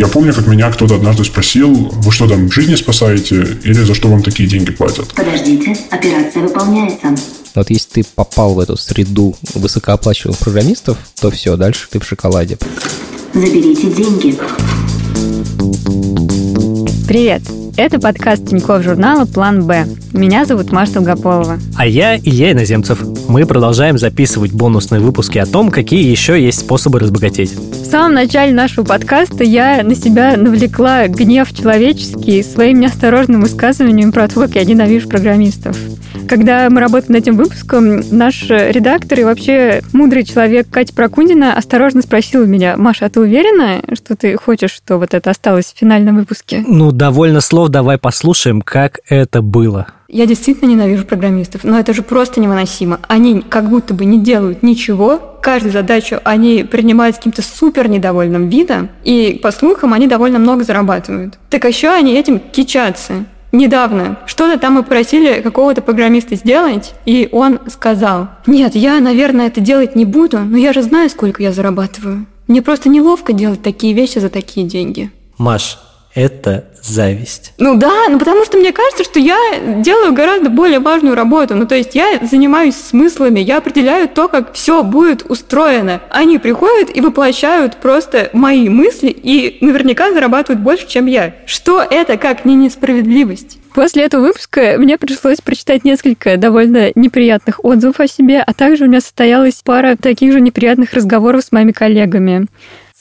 Я помню, как меня кто-то однажды спросил, вы что там, жизни спасаете или за что вам такие деньги платят? Подождите, операция выполняется. Вот если ты попал в эту среду высокооплачиваемых программистов, то все, дальше ты в шоколаде. Заберите деньги. Привет! Это подкаст Тинькофф журнала «План Б». Меня зовут Маша Долгополова. А я Илья Иноземцев. Мы продолжаем записывать бонусные выпуски о том, какие еще есть способы разбогатеть. В самом начале нашего подкаста я на себя навлекла гнев человеческий своим неосторожным высказыванием про то, как я ненавижу программистов. Когда мы работали над этим выпуском, наш редактор и вообще мудрый человек Катя Прокундина осторожно спросила меня, Маша, а ты уверена, что ты хочешь, что вот это осталось в финальном выпуске? Ну, довольно слов, давай послушаем, как это было. Я действительно ненавижу программистов, но это же просто невыносимо. Они как будто бы не делают ничего, каждую задачу они принимают с каким-то супер недовольным видом, и, по слухам, они довольно много зарабатывают. Так еще они этим кичатся недавно что-то там мы просили какого-то программиста сделать, и он сказал, нет, я, наверное, это делать не буду, но я же знаю, сколько я зарабатываю. Мне просто неловко делать такие вещи за такие деньги. Маш, это зависть. Ну да, ну потому что мне кажется, что я делаю гораздо более важную работу. Ну то есть я занимаюсь смыслами, я определяю то, как все будет устроено. Они приходят и воплощают просто мои мысли и наверняка зарабатывают больше, чем я. Что это как не несправедливость? После этого выпуска мне пришлось прочитать несколько довольно неприятных отзывов о себе, а также у меня состоялась пара таких же неприятных разговоров с моими коллегами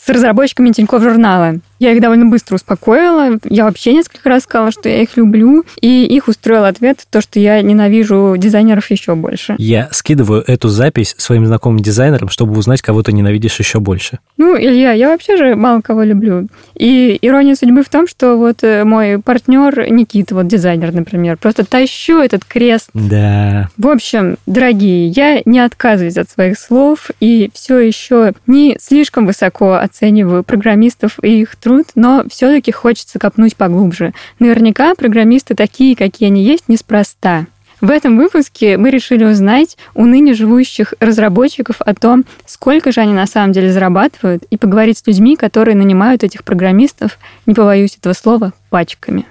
с разработчиками Тинькофф журнала. Я их довольно быстро успокоила. Я вообще несколько раз сказала, что я их люблю. И их устроил ответ то, что я ненавижу дизайнеров еще больше. Я скидываю эту запись своим знакомым дизайнерам, чтобы узнать, кого ты ненавидишь еще больше. Ну, Илья, я вообще же мало кого люблю. И ирония судьбы в том, что вот э, мой партнер Никита, вот дизайнер, например, просто тащу этот крест. Да. В общем, дорогие, я не отказываюсь от своих слов и все еще не слишком высоко оцениваю программистов и их труд труд, но все-таки хочется копнуть поглубже. Наверняка программисты такие, какие они есть, неспроста. В этом выпуске мы решили узнать у ныне живущих разработчиков о том, сколько же они на самом деле зарабатывают, и поговорить с людьми, которые нанимают этих программистов, не побоюсь этого слова, пачками.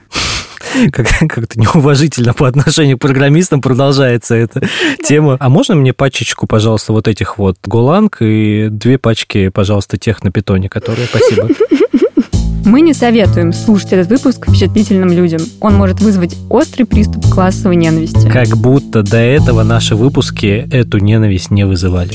Как- Как-то неуважительно по отношению к программистам продолжается эта тема. А можно мне пачечку, пожалуйста, вот этих вот Голанг и две пачки, пожалуйста, тех на питоне, которые... Спасибо. Мы не советуем слушать этот выпуск впечатлительным людям. Он может вызвать острый приступ классовой ненависти. Как будто до этого наши выпуски эту ненависть не вызывали.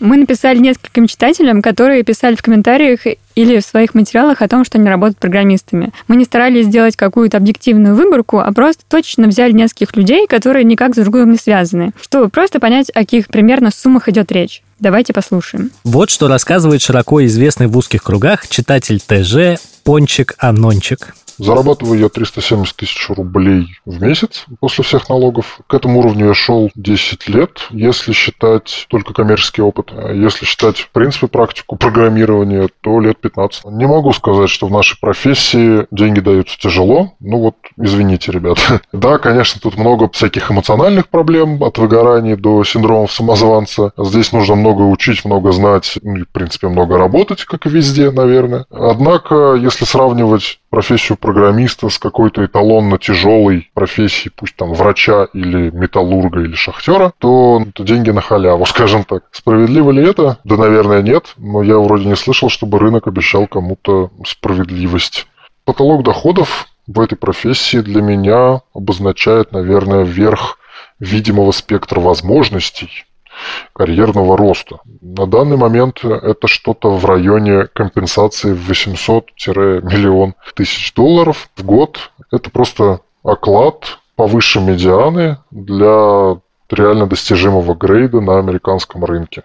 Мы написали нескольким читателям, которые писали в комментариях или в своих материалах о том, что они работают программистами. Мы не старались сделать какую-то объективную выборку, а просто точно взяли нескольких людей, которые никак с другим не связаны, чтобы просто понять, о каких примерно суммах идет речь. Давайте послушаем. Вот что рассказывает широко известный в узких кругах читатель ТЖ Пончик Анончик. Зарабатываю я 370 тысяч рублей в месяц после всех налогов. К этому уровню я шел 10 лет, если считать только коммерческий опыт. А Если считать, в принципе, практику программирования, то лет 15. Не могу сказать, что в нашей профессии деньги даются тяжело. Ну вот, извините, ребята. Да, конечно, тут много всяких эмоциональных проблем, от выгораний до синдромов самозванца. Здесь нужно много учить, много знать, ну в принципе, много работать, как и везде, наверное. Однако, если сравнивать профессию программиста с какой-то эталонно тяжелой профессией, пусть там врача или металлурга или шахтера, то деньги на халяву, скажем так. Справедливо ли это? Да, наверное, нет, но я вроде не слышал, чтобы рынок обещал кому-то справедливость. Потолок доходов в этой профессии для меня обозначает, наверное, верх видимого спектра возможностей карьерного роста. На данный момент это что-то в районе компенсации в 800-миллион тысяч долларов в год. Это просто оклад повыше медианы для реально достижимого грейда на американском рынке.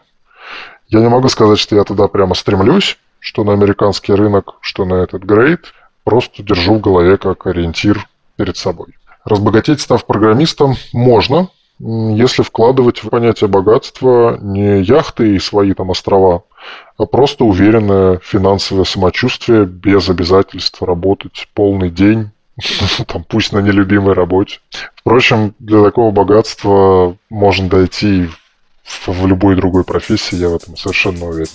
Я не могу сказать, что я туда прямо стремлюсь, что на американский рынок, что на этот грейд. Просто держу в голове как ориентир перед собой. Разбогатеть, став программистом, можно, если вкладывать в понятие богатства не яхты и свои там острова, а просто уверенное финансовое самочувствие без обязательств работать полный день, там, пусть на нелюбимой работе. Впрочем, для такого богатства можно дойти в, любой другой профессии, я в этом совершенно уверен.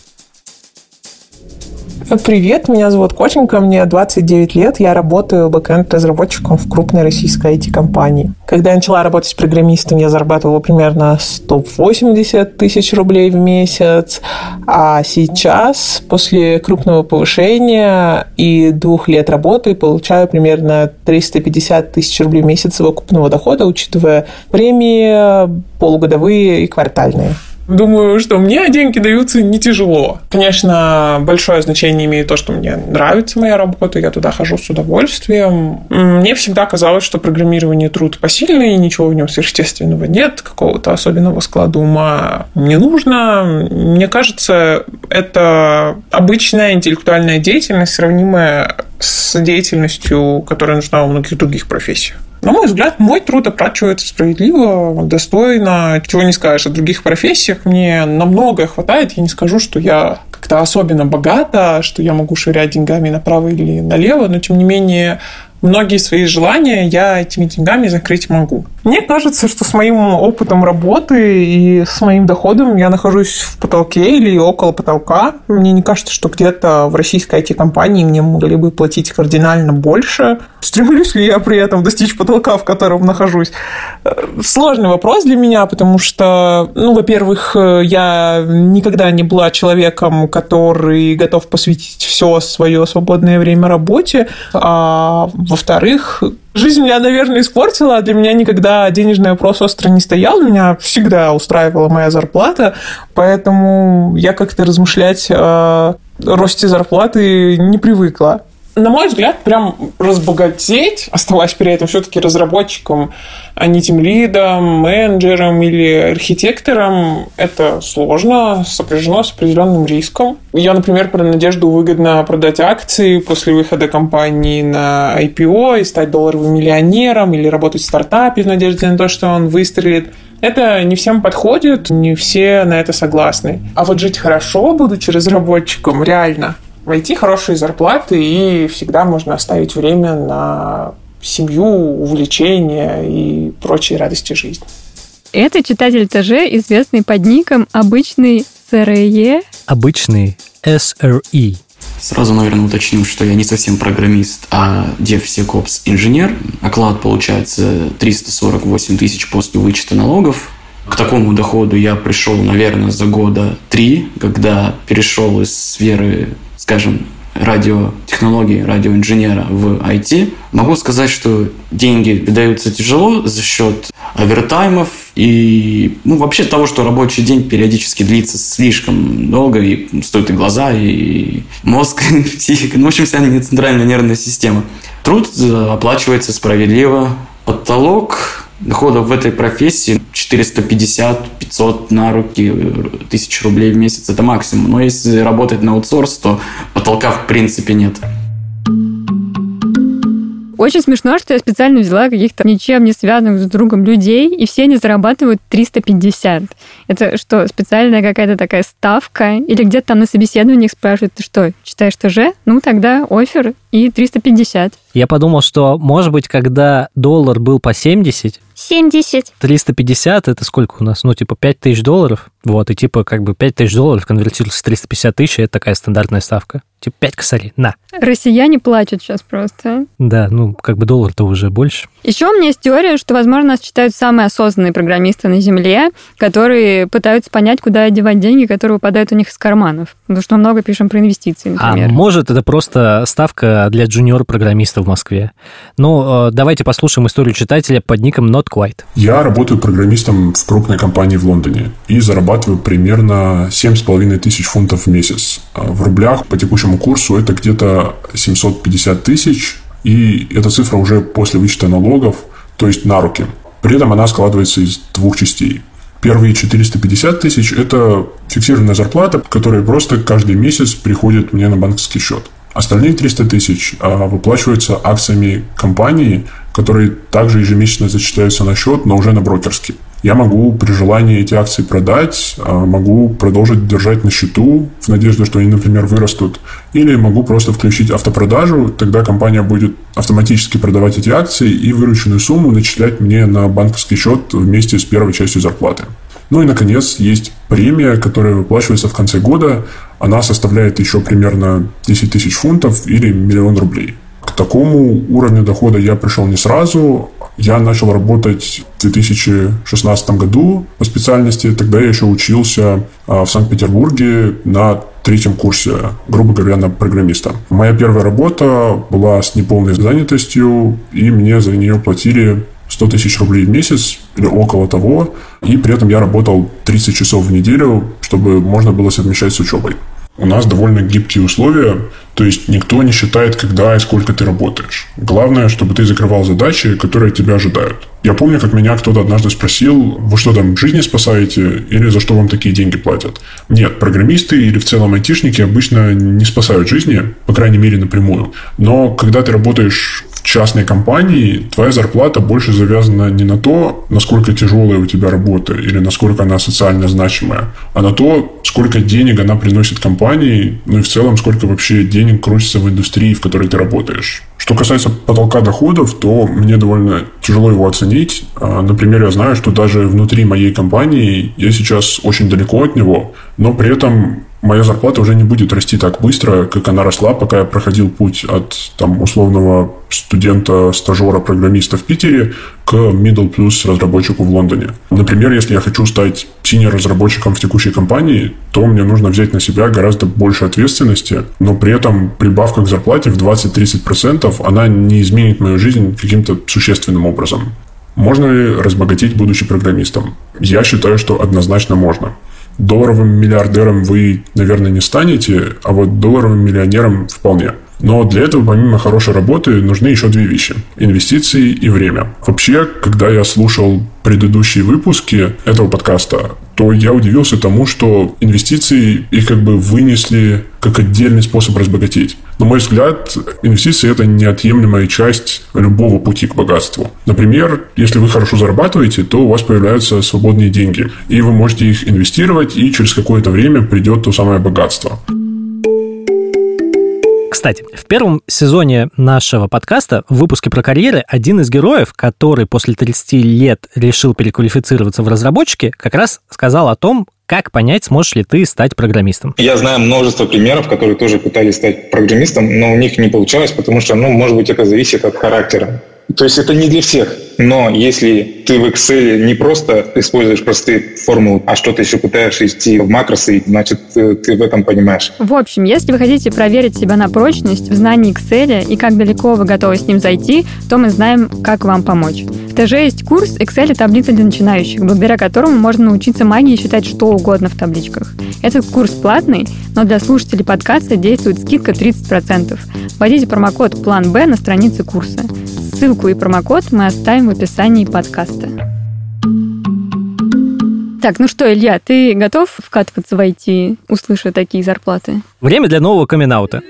Привет, меня зовут Коченька, мне 29 лет, я работаю бэкэнд-разработчиком в крупной российской IT-компании. Когда я начала работать программистом, я зарабатывала примерно 180 тысяч рублей в месяц, а сейчас, после крупного повышения и двух лет работы, получаю примерно 350 тысяч рублей в месяц совокупного дохода, учитывая премии полугодовые и квартальные. Думаю, что мне деньги даются не тяжело. Конечно, большое значение имеет то, что мне нравится моя работа, я туда хожу с удовольствием. Мне всегда казалось, что программирование труд посильный, ничего в нем сверхъестественного нет, какого-то особенного склада ума не нужно. Мне кажется, это обычная интеллектуальная деятельность, сравнимая с деятельностью, которая нужна у многих других профессиях. На мой взгляд, мой труд оплачивается справедливо, достойно. Чего не скажешь о других профессиях. Мне намного хватает. Я не скажу, что я как-то особенно богата, что я могу ширять деньгами направо или налево, но тем не менее многие свои желания я этими деньгами закрыть могу. Мне кажется, что с моим опытом работы и с моим доходом я нахожусь в потолке или около потолка. Мне не кажется, что где-то в российской IT-компании мне могли бы платить кардинально больше. Стремлюсь ли я при этом достичь потолка, в котором нахожусь? Сложный вопрос для меня, потому что, ну, во-первых, я никогда не была человеком, который готов посвятить все свое свободное время работе, а во-вторых, жизнь меня, наверное, испортила, а для меня никогда денежный вопрос остро не стоял, меня всегда устраивала моя зарплата, поэтому я как-то размышлять о росте зарплаты не привыкла на мой взгляд, прям разбогатеть, оставаясь при этом все-таки разработчиком, а не тем лидом, менеджером или архитектором, это сложно, сопряжено с определенным риском. Я, например, про Надежду выгодно продать акции после выхода компании на IPO и стать долларовым миллионером или работать в стартапе в надежде на то, что он выстрелит. Это не всем подходит, не все на это согласны. А вот жить хорошо, будучи разработчиком, реально, войти хорошие зарплаты, и всегда можно оставить время на семью, увлечения и прочие радости жизни. Это читатель ТЖ, известный под ником «Обычный СРЕ». Обычный SRE. Сразу, наверное, уточню, что я не совсем программист, а DevSecOps инженер. Оклад получается 348 тысяч после вычета налогов. К такому доходу я пришел, наверное, за года три, когда перешел из сферы скажем, радиотехнологии, радиоинженера в IT, могу сказать, что деньги даются тяжело за счет овертаймов и ну, вообще того, что рабочий день периодически длится слишком долго и стоит и глаза, и мозг, и психика, ну, в общем, вся центральная нервная система. Труд оплачивается справедливо. Потолок доходов в этой профессии 450-500 на руки тысяч рублей в месяц – это максимум. Но если работать на аутсорс, то потолка в принципе нет. Очень смешно, что я специально взяла каких-то ничем не связанных с другом людей, и все они зарабатывают 350. Это что, специальная какая-то такая ставка? Или где-то там на собеседованиях спрашивают, ты что, читаешь ТЖ? Ну, тогда офер и 350. Я подумал, что, может быть, когда доллар был по 70, 70. 350 это сколько у нас? Ну, типа 5 тысяч долларов. Вот, и типа как бы 5 тысяч долларов конвертируется в 350 тысяч, это такая стандартная ставка. Типа 5 косарей, на. Россияне плачут сейчас просто. Да, ну, как бы доллар-то уже больше. Еще у меня есть теория, что, возможно, нас читают самые осознанные программисты на Земле, которые пытаются понять, куда девать деньги, которые выпадают у них из карманов. Потому что мы много пишем про инвестиции, например. А может, это просто ставка для джуниор-программистов в Москве. Ну, э, давайте послушаем историю читателя под ником Not Quite. Я работаю программистом в крупной компании в Лондоне и зарабатываю примерно 7,5 тысяч фунтов в месяц. А в рублях по текущему курсу это где-то 750 тысяч, и эта цифра уже после вычета налогов, то есть на руки. При этом она складывается из двух частей. Первые 450 тысяч – это фиксированная зарплата, которая просто каждый месяц приходит мне на банковский счет. Остальные 300 тысяч а, выплачиваются акциями компании, которые также ежемесячно зачитаются на счет, но уже на брокерский. Я могу при желании эти акции продать, а, могу продолжить держать на счету в надежде, что они, например, вырастут, или могу просто включить автопродажу, тогда компания будет автоматически продавать эти акции и вырученную сумму начислять мне на банковский счет вместе с первой частью зарплаты. Ну и, наконец, есть премия, которая выплачивается в конце года. Она составляет еще примерно 10 тысяч фунтов или миллион рублей. К такому уровню дохода я пришел не сразу. Я начал работать в 2016 году по специальности. Тогда я еще учился а, в Санкт-Петербурге на третьем курсе, грубо говоря, на программиста. Моя первая работа была с неполной занятостью, и мне за нее платили 100 тысяч рублей в месяц или около того, и при этом я работал 30 часов в неделю, чтобы можно было совмещать с учебой. У нас довольно гибкие условия, то есть никто не считает, когда и сколько ты работаешь. Главное, чтобы ты закрывал задачи, которые тебя ожидают. Я помню, как меня кто-то однажды спросил, вы что там, жизни спасаете или за что вам такие деньги платят? Нет, программисты или в целом айтишники обычно не спасают жизни, по крайней мере напрямую. Но когда ты работаешь частной компании твоя зарплата больше завязана не на то, насколько тяжелая у тебя работа или насколько она социально значимая, а на то, сколько денег она приносит компании, ну и в целом, сколько вообще денег крутится в индустрии, в которой ты работаешь. Что касается потолка доходов, то мне довольно тяжело его оценить. А, например, я знаю, что даже внутри моей компании я сейчас очень далеко от него, но при этом моя зарплата уже не будет расти так быстро, как она росла, пока я проходил путь от там, условного студента-стажера программиста в Питере к middle plus разработчику в Лондоне. Например, если я хочу стать синер разработчиком в текущей компании, то мне нужно взять на себя гораздо больше ответственности, но при этом прибавка к зарплате в 20-30% она не изменит мою жизнь каким-то существенным образом. Можно ли разбогатеть, будучи программистом? Я считаю, что однозначно можно. Долларовым миллиардером вы, наверное, не станете, а вот долларовым миллионером вполне. Но для этого, помимо хорошей работы, нужны еще две вещи – инвестиции и время. Вообще, когда я слушал предыдущие выпуски этого подкаста, то я удивился тому, что инвестиции их как бы вынесли как отдельный способ разбогатеть. На мой взгляд, инвестиции – это неотъемлемая часть любого пути к богатству. Например, если вы хорошо зарабатываете, то у вас появляются свободные деньги, и вы можете их инвестировать, и через какое-то время придет то самое богатство. Кстати, в первом сезоне нашего подкаста в выпуске про карьеры один из героев, который после 30 лет решил переквалифицироваться в разработчике, как раз сказал о том, как понять, сможешь ли ты стать программистом? Я знаю множество примеров, которые тоже пытались стать программистом, но у них не получалось, потому что, ну, может быть, это зависит от характера. То есть это не для всех. Но если ты в Excel не просто используешь простые формулы, а что-то еще пытаешься идти в макросы, значит, ты в этом понимаешь. В общем, если вы хотите проверить себя на прочность в знании Excel и как далеко вы готовы с ним зайти, то мы знаем, как вам помочь. В ТЖ есть курс Excel таблица для начинающих, благодаря которому можно научиться магии считать что угодно в табличках. Этот курс платный, но для слушателей подкаста действует скидка 30%. Вводите промокод «План Б» на странице курса. Ссылку и промокод мы оставим в описании подкаста. Так, ну что, Илья, ты готов вкатываться в IT, услышав такие зарплаты? Время для нового камин -аута.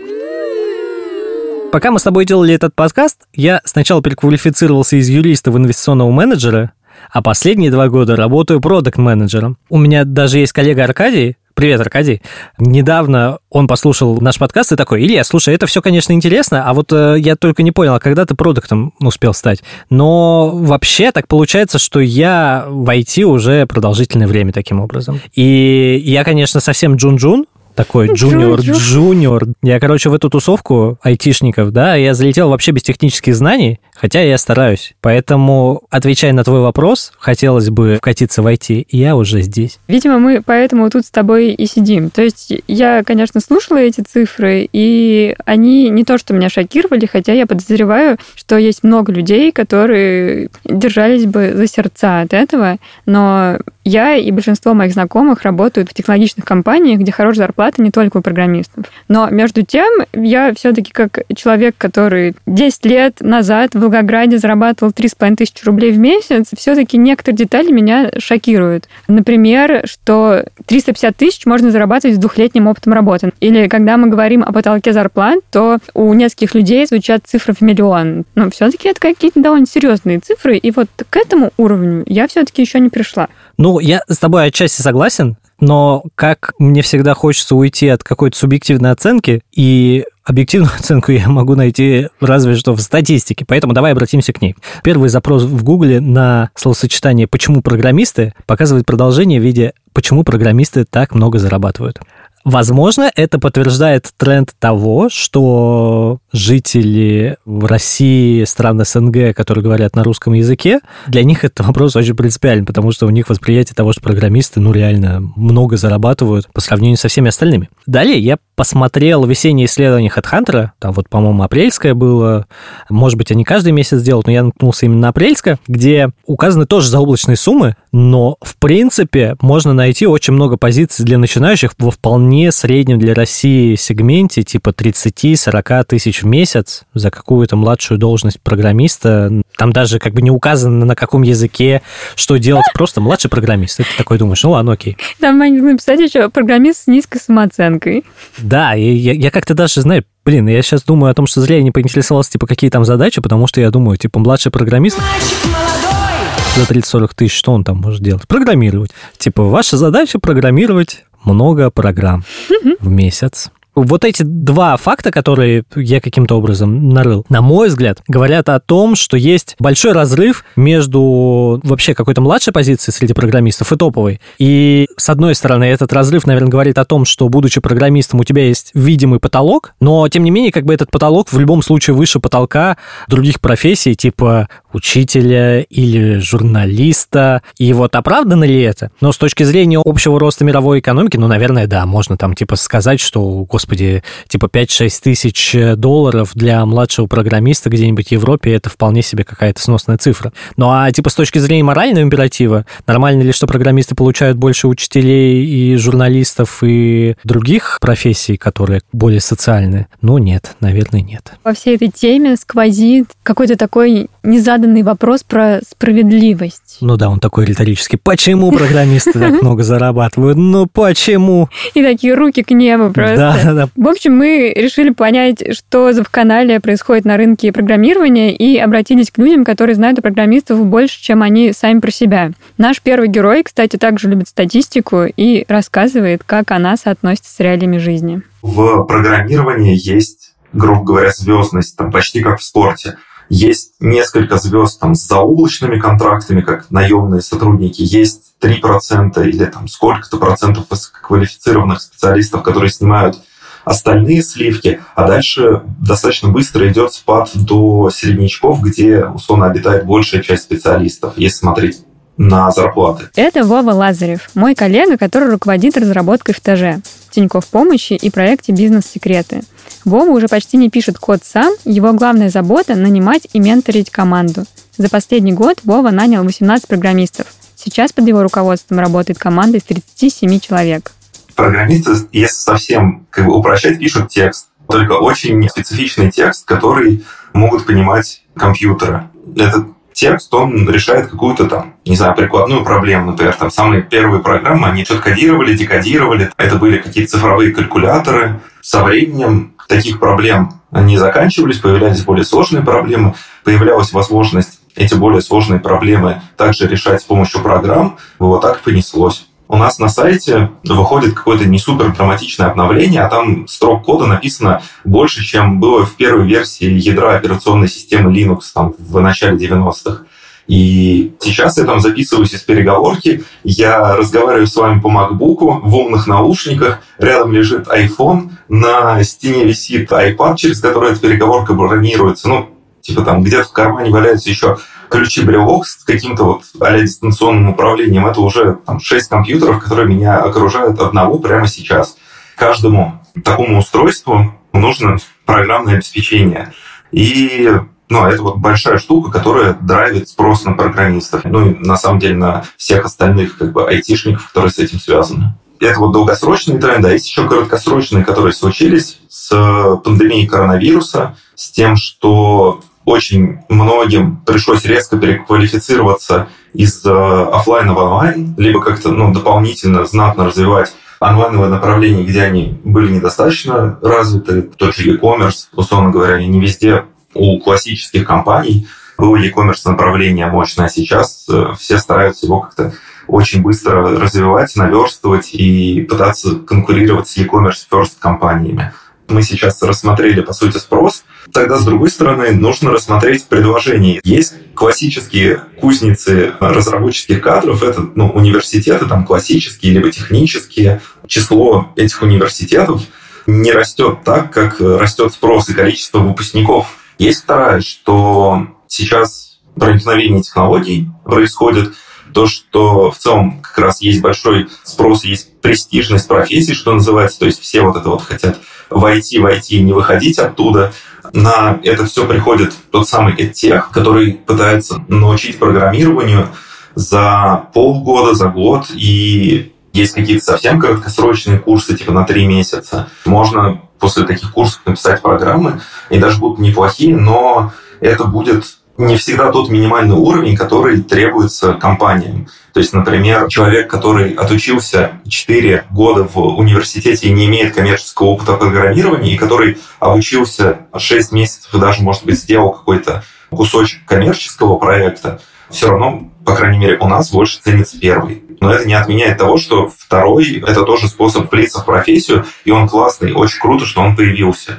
Пока мы с тобой делали этот подкаст, я сначала переквалифицировался из юриста в инвестиционного менеджера, а последние два года работаю продукт-менеджером. У меня даже есть коллега Аркадий, Привет, Аркадий. Недавно он послушал наш подкаст и такой, Илья, слушай, это все, конечно, интересно, а вот э, я только не понял, а когда ты продуктом успел стать? Но вообще так получается, что я в IT уже продолжительное время таким образом. И я, конечно, совсем джун-джун, такой джуниор-джуниор. Я, короче, в эту тусовку айтишников, да, я залетел вообще без технических знаний, хотя я стараюсь. Поэтому, отвечая на твой вопрос, хотелось бы вкатиться в IT, и я уже здесь. Видимо, мы поэтому тут с тобой и сидим. То есть я, конечно, слушала эти цифры, и они не то, что меня шокировали, хотя я подозреваю, что есть много людей, которые держались бы за сердца от этого, но я и большинство моих знакомых работают в технологичных компаниях, где хорошая зарплата не только у программистов. Но между тем, я все-таки как человек, который 10 лет назад в Волгограде зарабатывал 3,5 тысячи рублей в месяц, все-таки некоторые детали меня шокируют. Например, что 350 тысяч можно зарабатывать с двухлетним опытом работы. Или когда мы говорим о потолке зарплат, то у нескольких людей звучат цифры в миллион. Но все-таки это какие-то довольно серьезные цифры, и вот к этому уровню я все-таки еще не пришла. Ну, я с тобой отчасти согласен. Но как мне всегда хочется уйти от какой-то субъективной оценки, и объективную оценку я могу найти разве что в статистике, поэтому давай обратимся к ней. Первый запрос в Гугле на словосочетание «почему программисты» показывает продолжение в виде «почему программисты так много зарабатывают». Возможно, это подтверждает тренд того, что жители в России, стран СНГ, которые говорят на русском языке, для них этот вопрос очень принципиален, потому что у них восприятие того, что программисты, ну, реально много зарабатывают по сравнению со всеми остальными. Далее я посмотрел весеннее исследование HeadHunter, там вот, по-моему, апрельское было, может быть, они каждый месяц делают, но я наткнулся именно на апрельское, где указаны тоже заоблачные суммы, но, в принципе, можно найти очень много позиций для начинающих во вполне среднем для России сегменте, типа 30-40 тысяч в месяц за какую-то младшую должность программиста. Там даже как бы не указано, на каком языке, что делать, просто младший программист. Ты такой думаешь, ну ладно, окей. Там могли написать еще программист с низкой самооценкой. Да, и я, я как-то даже, знаю, блин, я сейчас думаю о том, что зря я не поинтересовался, типа, какие там задачи, потому что я думаю, типа, младший программист... За 30-40 тысяч, что он там может делать? Программировать. Типа, ваша задача программировать много программ в месяц. Вот эти два факта, которые я каким-то образом нарыл, на мой взгляд, говорят о том, что есть большой разрыв между вообще какой-то младшей позицией среди программистов и топовой. И, с одной стороны, этот разрыв, наверное, говорит о том, что, будучи программистом, у тебя есть видимый потолок, но, тем не менее, как бы этот потолок в любом случае выше потолка других профессий, типа учителя или журналиста. И вот оправдано ли это? Но с точки зрения общего роста мировой экономики, ну, наверное, да, можно там, типа, сказать, что, господи, господи, типа 5-6 тысяч долларов для младшего программиста где-нибудь в Европе, это вполне себе какая-то сносная цифра. Ну а типа с точки зрения морального императива, нормально ли, что программисты получают больше учителей и журналистов и других профессий, которые более социальные? Ну нет, наверное, нет. Во всей этой теме сквозит какой-то такой незаданный вопрос про справедливость. Ну да, он такой риторический. Почему программисты так много зарабатывают? Ну почему? И такие руки к небу просто. Да, да. В общем, мы решили понять, что за в канале происходит на рынке программирования, и обратились к людям, которые знают о программистов больше, чем они сами про себя. Наш первый герой, кстати, также любит статистику и рассказывает, как она соотносится с реалиями жизни. В программировании есть, грубо говоря, звездность, там почти как в спорте. Есть несколько звезд там, с заоблачными контрактами, как наемные сотрудники. Есть 3% или там сколько-то процентов высококвалифицированных специалистов, которые снимают остальные сливки, а дальше достаточно быстро идет спад до среднячков, где, условно, обитает большая часть специалистов, если смотреть на зарплаты. Это Вова Лазарев, мой коллега, который руководит разработкой в ТЖ, Тинькофф помощи и проекте «Бизнес-секреты». Вова уже почти не пишет код сам, его главная забота – нанимать и менторить команду. За последний год Вова нанял 18 программистов. Сейчас под его руководством работает команда из 37 человек. Программисты, если совсем как бы упрощать, пишут текст. Только очень специфичный текст, который могут понимать компьютеры. Этот текст, он решает какую-то там, не знаю, прикладную проблему. Например, там самые первые программы, они что-то кодировали, декодировали. Это были какие-то цифровые калькуляторы. Со временем таких проблем не заканчивались, появлялись более сложные проблемы, появлялась возможность эти более сложные проблемы также решать с помощью программ. Вот так понеслось у нас на сайте выходит какое-то не супер драматичное обновление, а там строк кода написано больше, чем было в первой версии ядра операционной системы Linux там, в начале 90-х. И сейчас я там записываюсь из переговорки, я разговариваю с вами по макбуку в умных наушниках, рядом лежит iPhone, на стене висит iPad, через который эта переговорка бронируется. Ну, типа там где-то в кармане валяются еще ключи брелок с каким-то вот а дистанционным управлением. Это уже там, 6 компьютеров, которые меня окружают одного прямо сейчас. Каждому такому устройству нужно программное обеспечение. И ну, это вот большая штука, которая драйвит спрос на программистов. Ну, и на самом деле на всех остальных как бы айтишников, которые с этим связаны. Это вот долгосрочные тренды, а есть еще краткосрочные, которые случились с пандемией коронавируса, с тем, что очень многим пришлось резко переквалифицироваться из офлайна в онлайн, либо как-то ну, дополнительно знатно развивать онлайновое направление, где они были недостаточно развиты, тот же e-commerce, условно говоря, не везде у классических компаний было e-commerce направление мощное, а сейчас э, все стараются его как-то очень быстро развивать, наверстывать и пытаться конкурировать с e-commerce first компаниями. Мы сейчас рассмотрели, по сути, спрос. Тогда, с другой стороны, нужно рассмотреть предложение. Есть классические кузницы разработческих кадров, это ну, университеты там классические, либо технические. Число этих университетов не растет так, как растет спрос и количество выпускников. Есть вторая, что сейчас проникновение технологий происходит, то, что в целом как раз есть большой спрос, есть престижность профессии, что называется, то есть все вот это вот хотят войти, войти и не выходить оттуда. На это все приходит тот самый EdTech, который пытается научить программированию за полгода, за год, и есть какие-то совсем краткосрочные курсы, типа на три месяца. Можно после таких курсов написать программы, и даже будут неплохие, но это будет не всегда тот минимальный уровень, который требуется компаниям. То есть, например, человек, который отучился 4 года в университете и не имеет коммерческого опыта программирования, и который обучился 6 месяцев и даже, может быть, сделал какой-то кусочек коммерческого проекта, все равно, по крайней мере, у нас больше ценится первый. Но это не отменяет того, что второй – это тоже способ влиться в профессию, и он классный, очень круто, что он появился.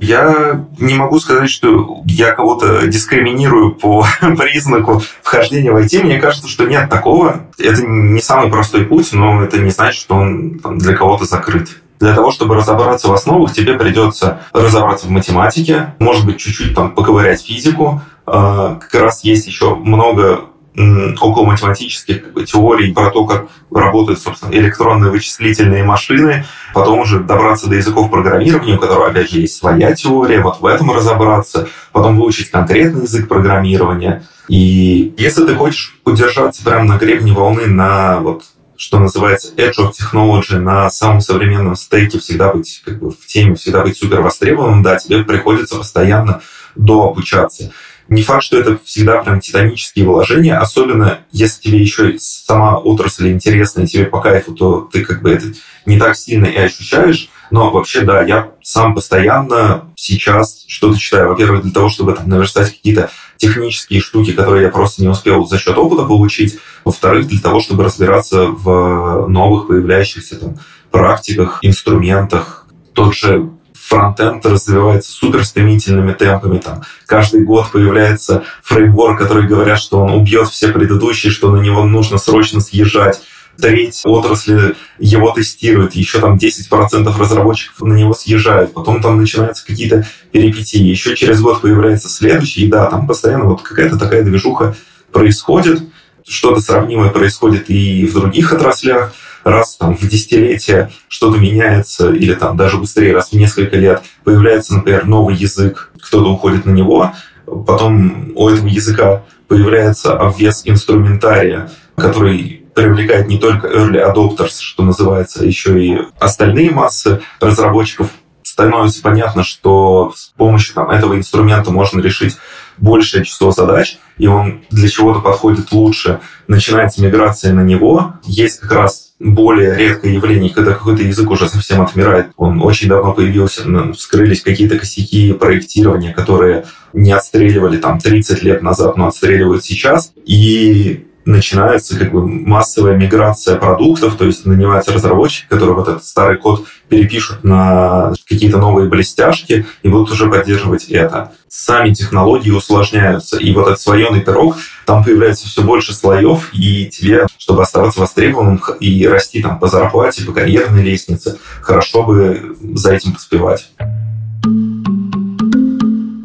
Я не могу сказать, что я кого-то дискриминирую по признаку вхождения в IT. Мне кажется, что нет такого. Это не самый простой путь, но это не значит, что он там, для кого-то закрыт. Для того, чтобы разобраться в основах, тебе придется разобраться в математике, может быть, чуть-чуть там поковырять физику. А, как раз есть еще много около математических как бы, теорий про то, как работают, собственно, электронные вычислительные машины, потом уже добраться до языков программирования, у которого, опять же, есть своя теория, вот в этом разобраться, потом выучить конкретный язык программирования. И если ты хочешь удержаться прямо на гребне волны на вот что называется edge of technology, на самом современном стейке всегда быть как бы, в теме, всегда быть супер востребованным, да, тебе приходится постоянно дообучаться. Не факт, что это всегда прям титанические вложения, особенно если тебе еще сама отрасль интересна, и тебе по кайфу, то ты как бы это не так сильно и ощущаешь. Но вообще, да, я сам постоянно сейчас что-то читаю. Во-первых, для того, чтобы там наверстать какие-то технические штуки, которые я просто не успел за счет опыта получить. Во-вторых, для того, чтобы разбираться в новых появляющихся там практиках, инструментах. Тот же фронтенд развивается супер стремительными темпами. Там, каждый год появляется фреймворк, который говорят, что он убьет все предыдущие, что на него нужно срочно съезжать. Треть отрасли его тестирует, еще там 10% разработчиков на него съезжают, потом там начинаются какие-то перипетии, еще через год появляется следующий, и да, там постоянно вот какая-то такая движуха происходит, что-то сравнимое происходит и в других отраслях, раз там, в десятилетие что-то меняется, или там даже быстрее, раз в несколько лет появляется, например, новый язык, кто-то уходит на него, потом у этого языка появляется обвес инструментария, который привлекает не только early adopters, что называется, еще и остальные массы разработчиков. Становится понятно, что с помощью там, этого инструмента можно решить большее число задач, и он для чего-то подходит лучше. Начинается миграция на него. Есть как раз более редкое явление, когда какой-то язык уже совсем отмирает. Он очень давно появился, вскрылись какие-то косяки проектирования, которые не отстреливали там 30 лет назад, но отстреливают сейчас. И начинается как бы массовая миграция продуктов, то есть нанимаются разработчики, которые вот этот старый код перепишут на какие-то новые блестяшки и будут уже поддерживать это. Сами технологии усложняются, и вот этот слоеный пирог, там появляется все больше слоев, и тебе, чтобы оставаться востребованным и расти там по зарплате, по карьерной лестнице, хорошо бы за этим поспевать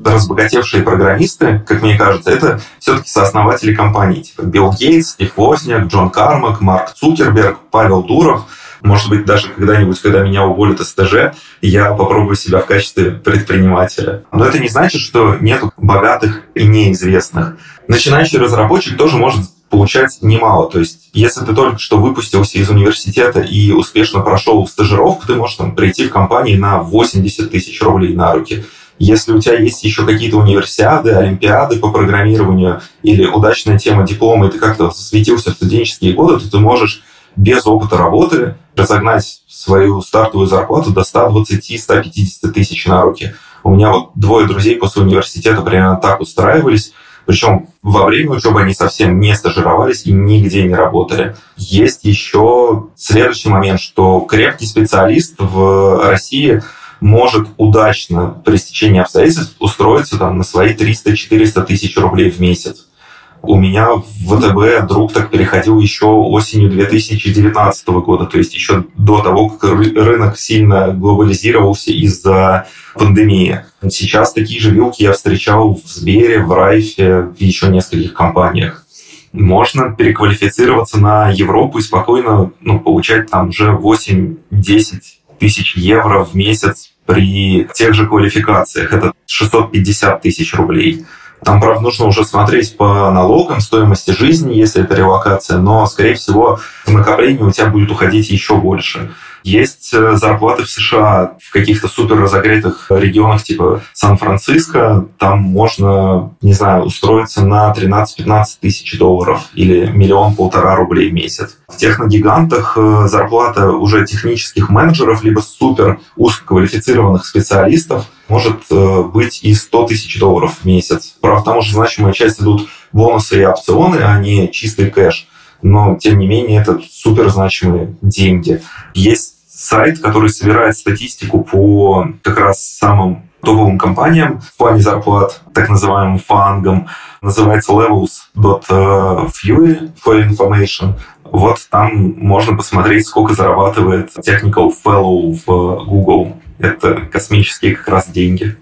разбогатевшие программисты, как мне кажется, это все-таки сооснователи компаний, типа Билл Гейтс, Стив Возняк, Джон Кармак, Марк Цукерберг, Павел Дуров. Может быть, даже когда-нибудь, когда меня уволят из ТЖ, я попробую себя в качестве предпринимателя. Но это не значит, что нет богатых и неизвестных. Начинающий разработчик тоже может получать немало. То есть, если ты только что выпустился из университета и успешно прошел стажировку, ты можешь там прийти в компании на 80 тысяч рублей на руки. Если у тебя есть еще какие-то универсиады, олимпиады по программированию или удачная тема диплома, и ты как-то светился в студенческие годы, то ты можешь без опыта работы разогнать свою стартовую зарплату до 120-150 тысяч на руки. У меня вот двое друзей после университета примерно так устраивались. Причем во время учебы они совсем не стажировались и нигде не работали. Есть еще следующий момент, что крепкий специалист в России может удачно при стечении обстоятельств устроиться там, на свои 300-400 тысяч рублей в месяц. У меня в ВТБ друг так переходил еще осенью 2019 года, то есть еще до того, как рынок сильно глобализировался из-за пандемии. Сейчас такие же вилки я встречал в Сбере, в Райфе, в еще нескольких компаниях. Можно переквалифицироваться на Европу и спокойно ну, получать там уже 8-10 тысяч евро в месяц при тех же квалификациях. Это 650 тысяч рублей. Там, правда, нужно уже смотреть по налогам, стоимости жизни, если это релокация, но, скорее всего, в накопление у тебя будет уходить еще больше. Есть э, зарплаты в США в каких-то супер разогретых регионах типа Сан-Франциско. Там можно, не знаю, устроиться на 13-15 тысяч долларов или миллион-полтора рублей в месяц. В техногигантах э, зарплата уже технических менеджеров либо супер узкоквалифицированных специалистов может э, быть и 100 тысяч долларов в месяц. Правда, там уже значимая часть идут бонусы и опционы, а не чистый кэш но тем не менее это супер значимые деньги. Есть сайт, который собирает статистику по как раз самым топовым компаниям в плане зарплат, так называемым фангам, называется levels.fury for information. Вот там можно посмотреть, сколько зарабатывает technical fellow в Google. Это космические как раз деньги.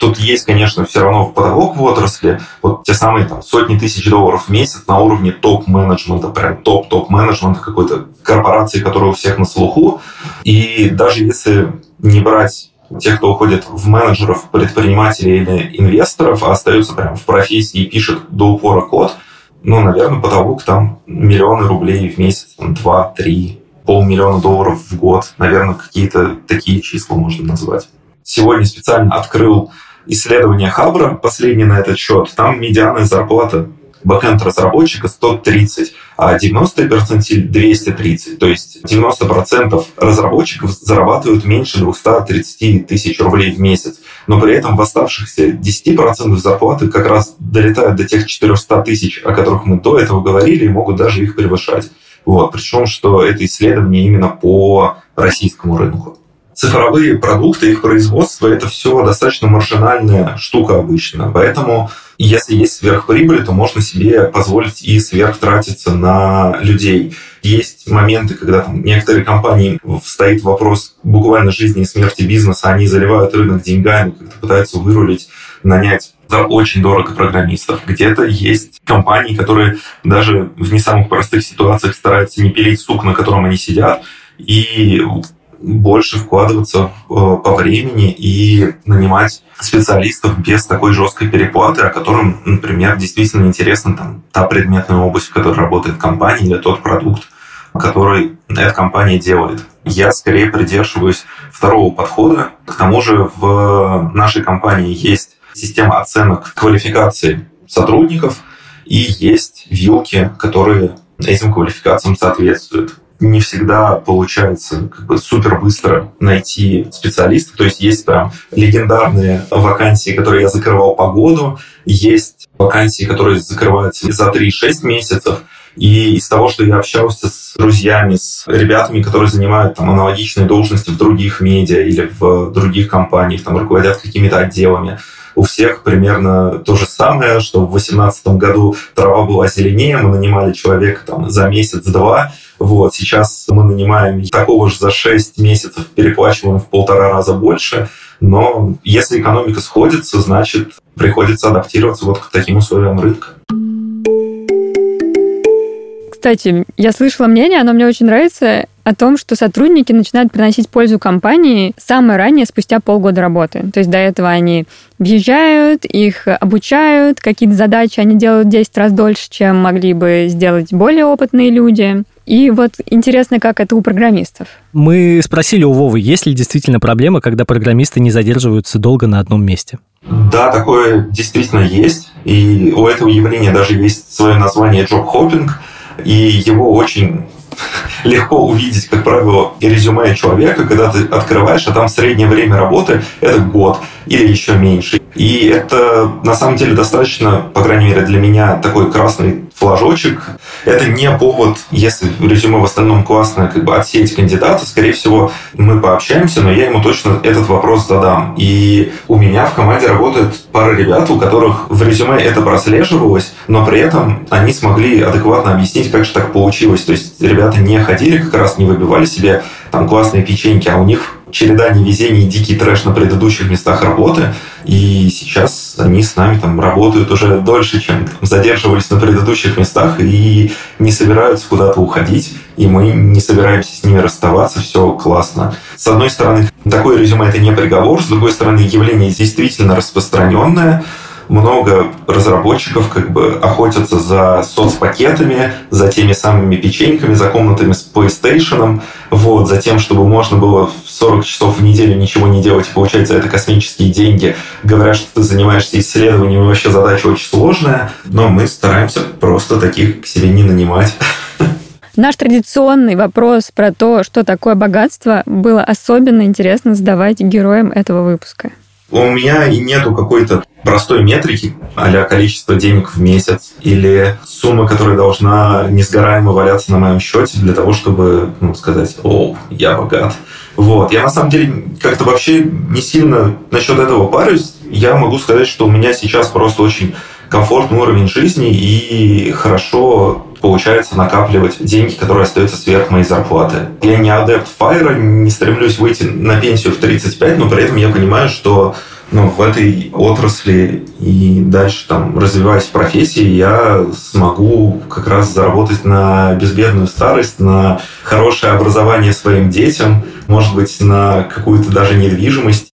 Тут есть, конечно, все равно потолок в отрасли. Вот те самые там, сотни тысяч долларов в месяц на уровне топ-менеджмента, прям топ-топ-менеджмента какой-то корпорации, которая у всех на слуху. И даже если не брать тех, кто уходит в менеджеров, предпринимателей или инвесторов, а остается прям в профессии и пишет до упора код, ну, наверное, потолок там миллионы рублей в месяц, там, два, три, полмиллиона долларов в год. Наверное, какие-то такие числа можно назвать. Сегодня специально открыл исследование Хабра, последнее на этот счет, там медианная зарплата бэкэнд разработчика 130, а 90 перцентиль 230. То есть 90% разработчиков зарабатывают меньше 230 тысяч рублей в месяц. Но при этом в оставшихся 10% зарплаты как раз долетают до тех 400 тысяч, о которых мы до этого говорили, и могут даже их превышать. Вот. Причем, что это исследование именно по российскому рынку цифровые продукты, их производство – это все достаточно маржинальная штука обычно. Поэтому если есть сверхприбыль, то можно себе позволить и сверхтратиться на людей. Есть моменты, когда там, некоторые компании стоит вопрос буквально жизни и смерти бизнеса, они заливают рынок деньгами, как-то пытаются вырулить, нанять за очень дорого программистов. Где-то есть компании, которые даже в не самых простых ситуациях стараются не пилить сук, на котором они сидят, и больше вкладываться э, по времени и нанимать специалистов без такой жесткой переплаты, о котором, например, действительно интересна там, та предметная область, в которой работает компания, или тот продукт, который эта компания делает. Я скорее придерживаюсь второго подхода. К тому же в нашей компании есть система оценок квалификации сотрудников и есть вилки, которые этим квалификациям соответствуют не всегда получается как бы супер быстро найти специалиста. То есть есть прям легендарные вакансии, которые я закрывал по году, есть вакансии, которые закрываются за 3-6 месяцев. И из того, что я общался с друзьями, с ребятами, которые занимают там аналогичные должности в других медиа или в других компаниях, там руководят какими-то отделами, у всех примерно то же самое, что в 2018 году трава была зеленее, мы нанимали человека там за месяц-два, вот, сейчас мы нанимаем такого же за 6 месяцев, переплачиваем в полтора раза больше, но если экономика сходится, значит, приходится адаптироваться вот к таким условиям рынка. Кстати, я слышала мнение, оно мне очень нравится, о том, что сотрудники начинают приносить пользу компании самое ранее, спустя полгода работы. То есть до этого они въезжают, их обучают, какие-то задачи они делают 10 раз дольше, чем могли бы сделать более опытные люди. И вот интересно, как это у программистов. Мы спросили у Вовы, есть ли действительно проблема, когда программисты не задерживаются долго на одном месте? Да, такое действительно есть. И у этого явления даже есть свое название job hopping, и его очень легко увидеть, как правило, резюме человека, когда ты открываешь, а там среднее время работы – это год или еще меньше. И это, на самом деле, достаточно, по крайней мере, для меня такой красный флажочек. Это не повод, если резюме в остальном классное, как бы отсеять кандидата. Скорее всего, мы пообщаемся, но я ему точно этот вопрос задам. И у меня в команде работает пара ребят, у которых в резюме это прослеживалось, но при этом они смогли адекватно объяснить, как же так получилось. То есть ребята не ходили, как раз не выбивали себе там классные печеньки, а у них череда невезений и дикий трэш на предыдущих местах работы, и сейчас они с нами там работают уже дольше, чем задерживались на предыдущих местах и не собираются куда-то уходить, и мы не собираемся с ними расставаться, все классно. С одной стороны, такое резюме это не приговор, с другой стороны, явление действительно распространенное, много разработчиков как бы охотятся за соцпакетами, за теми самыми печеньками, за комнатами с PlayStation, вот, за тем, чтобы можно было в 40 часов в неделю ничего не делать и получать за это космические деньги. Говорят, что ты занимаешься исследованием, и вообще задача очень сложная, но мы стараемся просто таких к себе не нанимать. Наш традиционный вопрос про то, что такое богатство, было особенно интересно задавать героям этого выпуска. У меня и нету какой-то простой метрики, а количество денег в месяц или сумма, которая должна несгораемо валяться на моем счете для того, чтобы ну, сказать, о, я богат. Вот. Я на самом деле как-то вообще не сильно насчет этого парюсь. Я могу сказать, что у меня сейчас просто очень комфортный уровень жизни и хорошо получается накапливать деньги, которые остаются сверх моей зарплаты. Я не адепт файра, не стремлюсь выйти на пенсию в 35, но при этом я понимаю, что ну, в этой отрасли и дальше там развиваясь в профессии, я смогу как раз заработать на безбедную старость, на хорошее образование своим детям, может быть, на какую-то даже недвижимость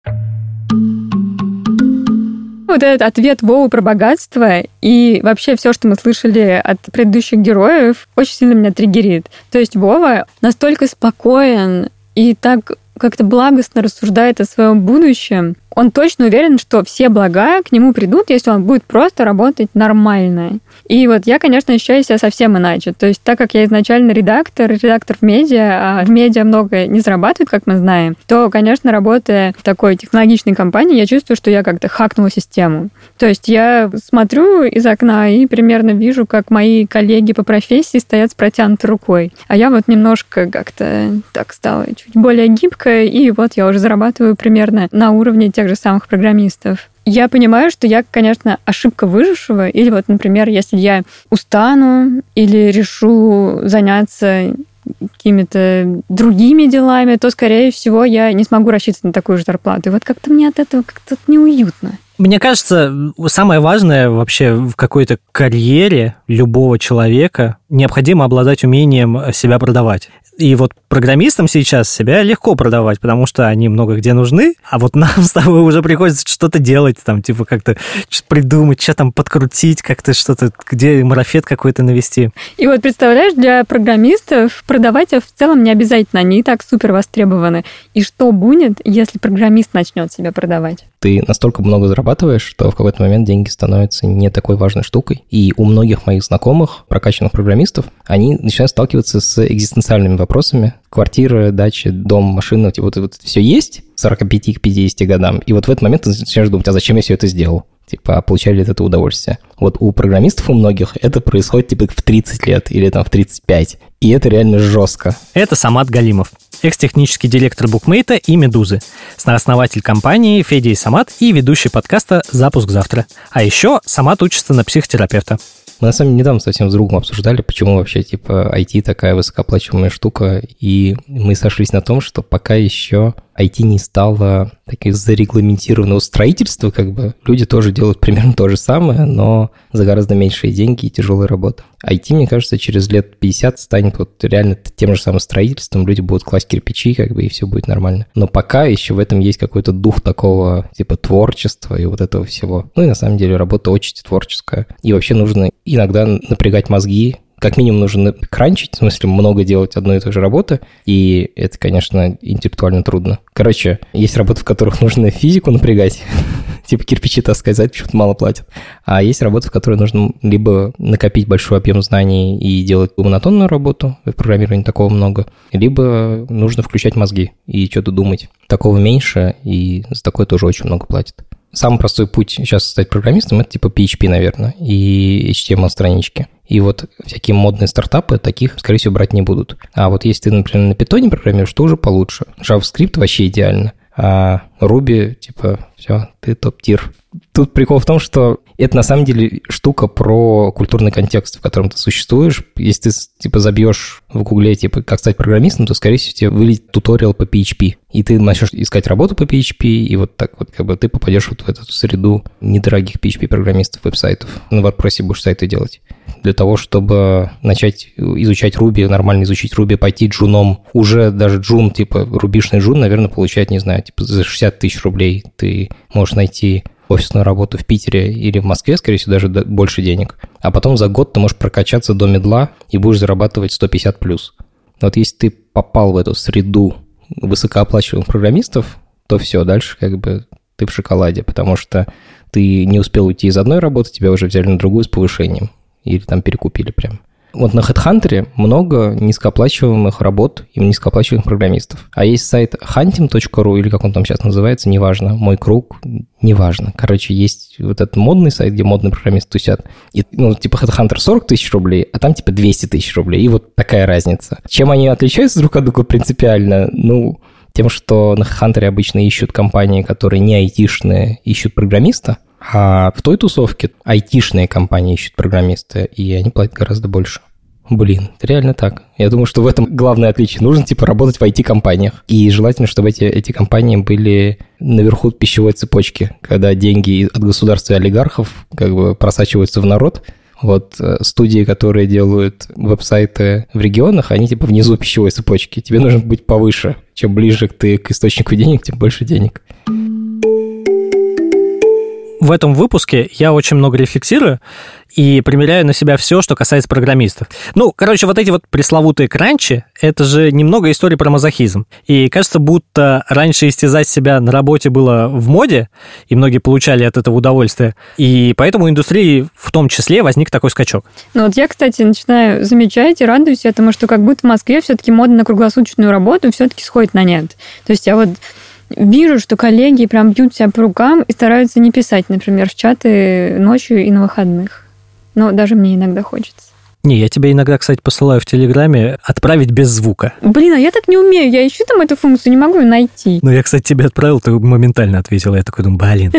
вот этот ответ Вовы про богатство и вообще все, что мы слышали от предыдущих героев, очень сильно меня триггерит. То есть Вова настолько спокоен и так как-то благостно рассуждает о своем будущем, он точно уверен, что все блага к нему придут, если он будет просто работать нормально. И вот я, конечно, ощущаю себя совсем иначе. То есть, так как я изначально редактор, редактор в медиа, а в медиа много не зарабатывает, как мы знаем, то, конечно, работая в такой технологичной компании, я чувствую, что я как-то хакнула систему. То есть я смотрю из окна и примерно вижу, как мои коллеги по профессии стоят с протянутой рукой. А я вот немножко как-то так стала чуть более гибкая, и вот я уже зарабатываю примерно на уровне тех тех же самых программистов. Я понимаю, что я, конечно, ошибка выжившего. Или вот, например, если я устану или решу заняться какими-то другими делами, то, скорее всего, я не смогу рассчитывать на такую же зарплату. И вот как-то мне от этого как-то неуютно. Мне кажется, самое важное вообще в какой-то карьере любого человека необходимо обладать умением себя продавать. И вот программистам сейчас себя легко продавать, потому что они много где нужны, а вот нам с тобой уже приходится что-то делать, там, типа как-то придумать, что там подкрутить, как-то что-то, где марафет какой-то навести. И вот представляешь, для программистов продавать в целом не обязательно, они и так супер востребованы. И что будет, если программист начнет себя продавать? Ты настолько много зарабатываешь, что в какой-то момент деньги становятся не такой важной штукой. И у многих моих знакомых, прокачанных программистов, они начинают сталкиваться с экзистенциальными вопросами. Квартира, дача, дом, машина, вот, вот все есть 45 к 50 годам. И вот в этот момент ты начинаешь думать, а зачем я все это сделал? Типа, получали от этого удовольствие? Вот у программистов у многих это происходит типа в 30 лет или там в 35. И это реально жестко. Это Самат Галимов, экс-технический директор Букмейта и Медузы, сооснователь компании Федя и Самат и ведущий подкаста «Запуск завтра». А еще Самат учится на психотерапевта. Мы на самом деле недавно совсем с другом обсуждали, почему вообще типа IT такая высокооплачиваемая штука, и мы сошлись на том, что пока еще IT не стало таких зарегламентированного строительства, как бы люди тоже делают примерно то же самое, но за гораздо меньшие деньги и тяжелая работа. IT, мне кажется, через лет 50 станет вот реально тем же самым строительством, люди будут класть кирпичи, как бы, и все будет нормально. Но пока еще в этом есть какой-то дух такого, типа, творчества и вот этого всего. Ну и на самом деле работа очень творческая. И вообще нужно иногда напрягать мозги, как минимум нужно кранчить, в смысле много делать одной и той же работы, и это, конечно, интеллектуально трудно. Короче, есть работы, в которых нужно физику напрягать, типа кирпичи таскать, за это почему-то мало платят. А есть работа, в которой нужно либо накопить большой объем знаний и делать монотонную работу, в программировании такого много, либо нужно включать мозги и что-то думать. Такого меньше, и за такое тоже очень много платят. Самый простой путь сейчас стать программистом – это типа PHP, наверное, и HTML-странички. И вот всякие модные стартапы таких, скорее всего, брать не будут. А вот если ты, например, на питоне программируешь, то уже получше. JavaScript вообще идеально. А Ruby, типа, все, ты топ-тир. Тут прикол в том, что это на самом деле штука про культурный контекст, в котором ты существуешь. Если ты, типа, забьешь в гугле, типа, как стать программистом, то, скорее всего, тебе вылезет туториал по PHP. И ты начнешь искать работу по PHP, и вот так вот, как бы, ты попадешь вот в эту среду недорогих PHP-программистов, веб-сайтов. На WordPress будешь сайты делать. Для того, чтобы начать изучать Ruby, нормально изучить Ruby, пойти джуном, уже даже джун, типа, рубишный джун, наверное, получает, не знаю, типа, за 60 тысяч рублей ты можешь найти офисную работу в Питере или в Москве, скорее всего, даже больше денег. А потом за год ты можешь прокачаться до медла и будешь зарабатывать 150 плюс. Вот если ты попал в эту среду высокооплачиваемых программистов, то все, дальше как бы ты в шоколаде, потому что ты не успел уйти из одной работы, тебя уже взяли на другую с повышением. Или там перекупили прям. Вот на HeadHunter много низкооплачиваемых работ и низкооплачиваемых программистов. А есть сайт hunting.ru, или как он там сейчас называется, неважно, мой круг, неважно. Короче, есть вот этот модный сайт, где модные программисты тусят. И, ну, типа HeadHunter 40 тысяч рублей, а там типа 200 тысяч рублей. И вот такая разница. Чем они отличаются друг от друга принципиально? Ну, тем, что на HeadHunter обычно ищут компании, которые не айтишные, ищут программиста, а в той тусовке айтишные компании ищут программиста, и они платят гораздо больше. Блин, это реально так. Я думаю, что в этом главное отличие. Нужно, типа, работать в IT-компаниях. И желательно, чтобы эти, эти компании были наверху пищевой цепочки, когда деньги от государства и олигархов как бы просачиваются в народ. Вот э, студии, которые делают веб-сайты в регионах, они типа внизу пищевой цепочки. Тебе нужно быть повыше. Чем ближе ты к источнику денег, тем больше денег в этом выпуске я очень много рефлексирую и примеряю на себя все, что касается программистов. Ну, короче, вот эти вот пресловутые кранчи, это же немного истории про мазохизм. И кажется, будто раньше истязать себя на работе было в моде, и многие получали от этого удовольствие. И поэтому у индустрии в том числе возник такой скачок. Ну вот я, кстати, начинаю замечать и радуюсь этому, что как будто в Москве все-таки мода на круглосуточную работу все-таки сходит на нет. То есть я вот вижу, что коллеги прям бьют себя по рукам и стараются не писать, например, в чаты ночью и на выходных. Но даже мне иногда хочется. Не, я тебе иногда, кстати, посылаю в Телеграме отправить без звука. Блин, а я так не умею. Я ищу там эту функцию, не могу ее найти. Ну, я, кстати, тебе отправил, ты моментально ответила. Я такой думаю, блин,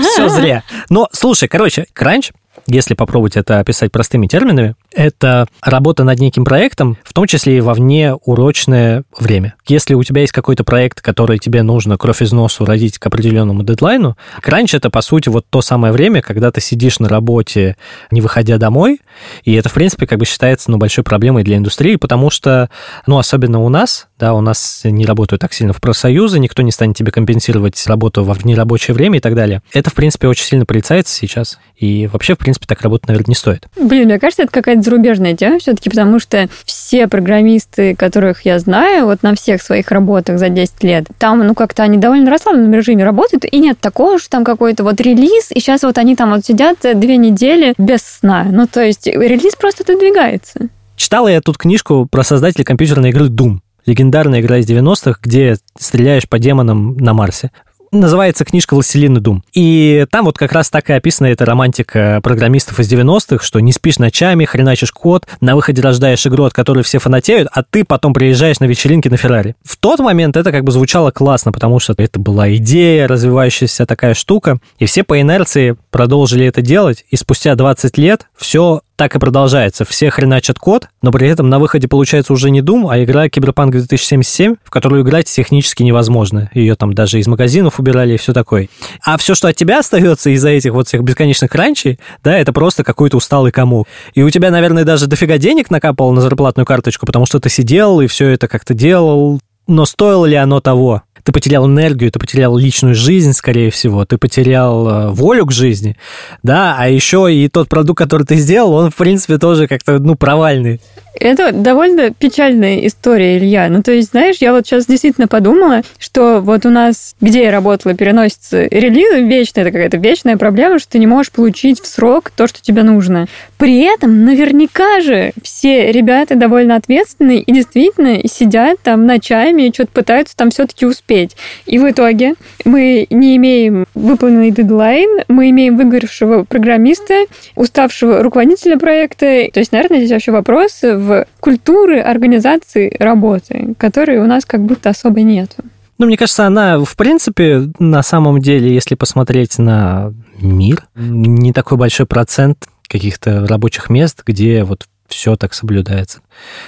все зря. Но, слушай, короче, кранч если попробовать это описать простыми терминами, это работа над неким проектом, в том числе и во вне урочное время. Если у тебя есть какой-то проект, который тебе нужно кровь из носу родить к определенному дедлайну, кранч это, по сути, вот то самое время, когда ты сидишь на работе, не выходя домой, и это, в принципе, как бы считается, ну, большой проблемой для индустрии, потому что, ну, особенно у нас, да, у нас не работают так сильно в профсоюзы, никто не станет тебе компенсировать работу во внерабочее время и так далее. Это, в принципе, очень сильно порицается сейчас, и вообще, в принципе, так работать, наверное, не стоит. Блин, мне кажется, это какая-то зарубежная тема все-таки, потому что все программисты, которых я знаю, вот на всех своих работах за 10 лет, там, ну, как-то они довольно расслабленном режиме работают, и нет такого, что там какой-то вот релиз, и сейчас вот они там вот сидят две недели без сна. Ну, то есть релиз просто отодвигается. Читала я тут книжку про создателя компьютерной игры Doom легендарная игра из 90-х, где стреляешь по демонам на Марсе называется книжка «Властелин и Дум». И там вот как раз так и описана эта романтика программистов из 90-х, что не спишь ночами, хреначишь код, на выходе рождаешь игру, от которой все фанатеют, а ты потом приезжаешь на вечеринки на Феррари. В тот момент это как бы звучало классно, потому что это была идея, развивающаяся такая штука, и все по инерции продолжили это делать, и спустя 20 лет все так и продолжается. Все хреначат код, но при этом на выходе получается уже не Doom, а игра Cyberpunk 2077, в которую играть технически невозможно. Ее там даже из магазинов убирали и все такое. А все, что от тебя остается из-за этих вот всех бесконечных ранчей, да, это просто какой-то усталый комок. И у тебя, наверное, даже дофига денег накапало на зарплатную карточку, потому что ты сидел и все это как-то делал. Но стоило ли оно того? Ты потерял энергию, ты потерял личную жизнь, скорее всего, ты потерял э, волю к жизни, да, а еще и тот продукт, который ты сделал, он, в принципе, тоже как-то, ну, провальный. Это довольно печальная история, Илья. Ну, то есть, знаешь, я вот сейчас действительно подумала, что вот у нас, где я работала, переносится релизы вечно, это какая-то вечная проблема, что ты не можешь получить в срок то, что тебе нужно. При этом наверняка же все ребята довольно ответственные и действительно сидят там ночами и что-то пытаются там все-таки успеть. И в итоге мы не имеем выполненный дедлайн, мы имеем выгоревшего программиста, уставшего руководителя проекта. То есть, наверное, здесь вообще вопрос в культуры организации работы, которой у нас как будто особо нету. Ну, мне кажется, она, в принципе, на самом деле, если посмотреть на мир, не такой большой процент каких-то рабочих мест, где вот все так соблюдается.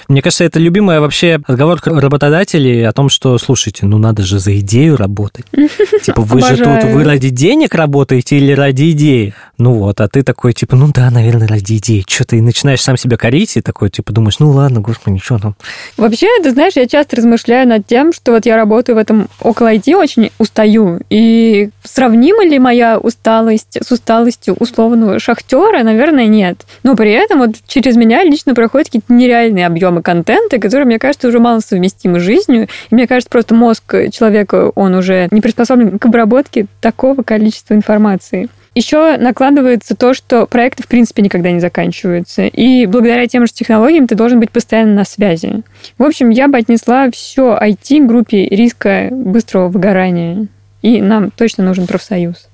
Мне кажется, это любимая вообще разговор работодателей о том, что, слушайте, ну надо же за идею работать. Типа, вы же тут, вы ради денег работаете или ради идеи? Ну вот, а ты такой, типа, ну да, наверное, ради идеи. Что ты начинаешь сам себя корить и такой, типа, думаешь, ну ладно, господи, ничего там. Вообще, ты знаешь, я часто размышляю над тем, что вот я работаю в этом около IT, очень устаю. И сравнима ли моя усталость с усталостью условного шахтера? Наверное, нет. Но при этом вот через меня лично проходят какие-то нереальные объемы контента, которые, мне кажется, уже мало совместимы с жизнью. И мне кажется, просто мозг человека, он уже не приспособлен к обработке такого количества информации. Еще накладывается то, что проекты в принципе никогда не заканчиваются. И благодаря тем же технологиям ты должен быть постоянно на связи. В общем, я бы отнесла все IT группе риска быстрого выгорания. И нам точно нужен профсоюз.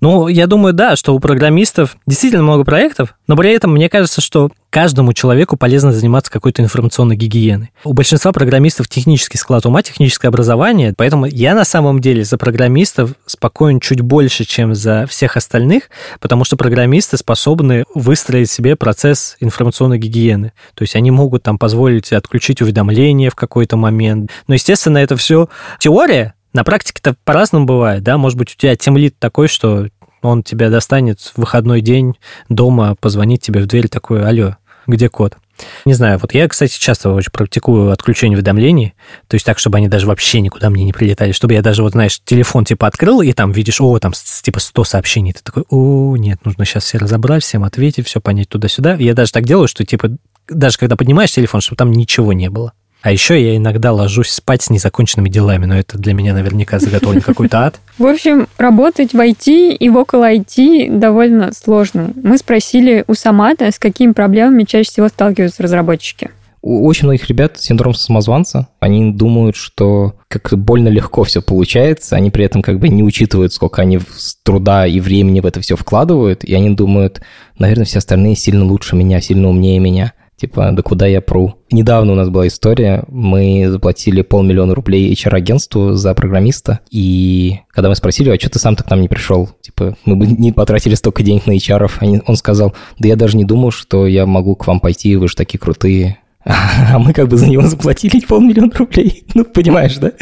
Ну, я думаю, да, что у программистов действительно много проектов, но при этом мне кажется, что каждому человеку полезно заниматься какой-то информационной гигиеной. У большинства программистов технический склад ума, техническое образование, поэтому я на самом деле за программистов спокоен чуть больше, чем за всех остальных, потому что программисты способны выстроить себе процесс информационной гигиены. То есть они могут там позволить отключить уведомления в какой-то момент. Но, естественно, это все теория, на практике-то по-разному бывает, да, может быть, у тебя темлит такой, что он тебя достанет в выходной день дома, позвонит тебе в дверь такой, алло, где код? Не знаю, вот я, кстати, часто очень практикую отключение уведомлений, то есть так, чтобы они даже вообще никуда мне не прилетали, чтобы я даже, вот знаешь, телефон типа открыл, и там видишь, о, там типа 100 сообщений, ты такой, о, нет, нужно сейчас все разобрать, всем ответить, все понять туда-сюда. Я даже так делаю, что типа даже когда поднимаешь телефон, чтобы там ничего не было. А еще я иногда ложусь спать с незаконченными делами, но это для меня наверняка заготовлен какой-то ад. В общем, работать в IT и в около IT довольно сложно. Мы спросили у Самата, с какими проблемами чаще всего сталкиваются разработчики. У очень многих ребят синдром самозванца. Они думают, что как больно легко все получается, они при этом как бы не учитывают, сколько они труда и времени в это все вкладывают, и они думают, наверное, все остальные сильно лучше меня, сильно умнее меня. Типа, да куда я пру? Недавно у нас была история, мы заплатили полмиллиона рублей HR-агентству за программиста, и когда мы спросили, а что ты сам-то к нам не пришел? Типа, мы бы не потратили столько денег на HR, он сказал, да я даже не думал, что я могу к вам пойти, вы же такие крутые. А мы как бы за него заплатили полмиллиона рублей. Ну, понимаешь, да?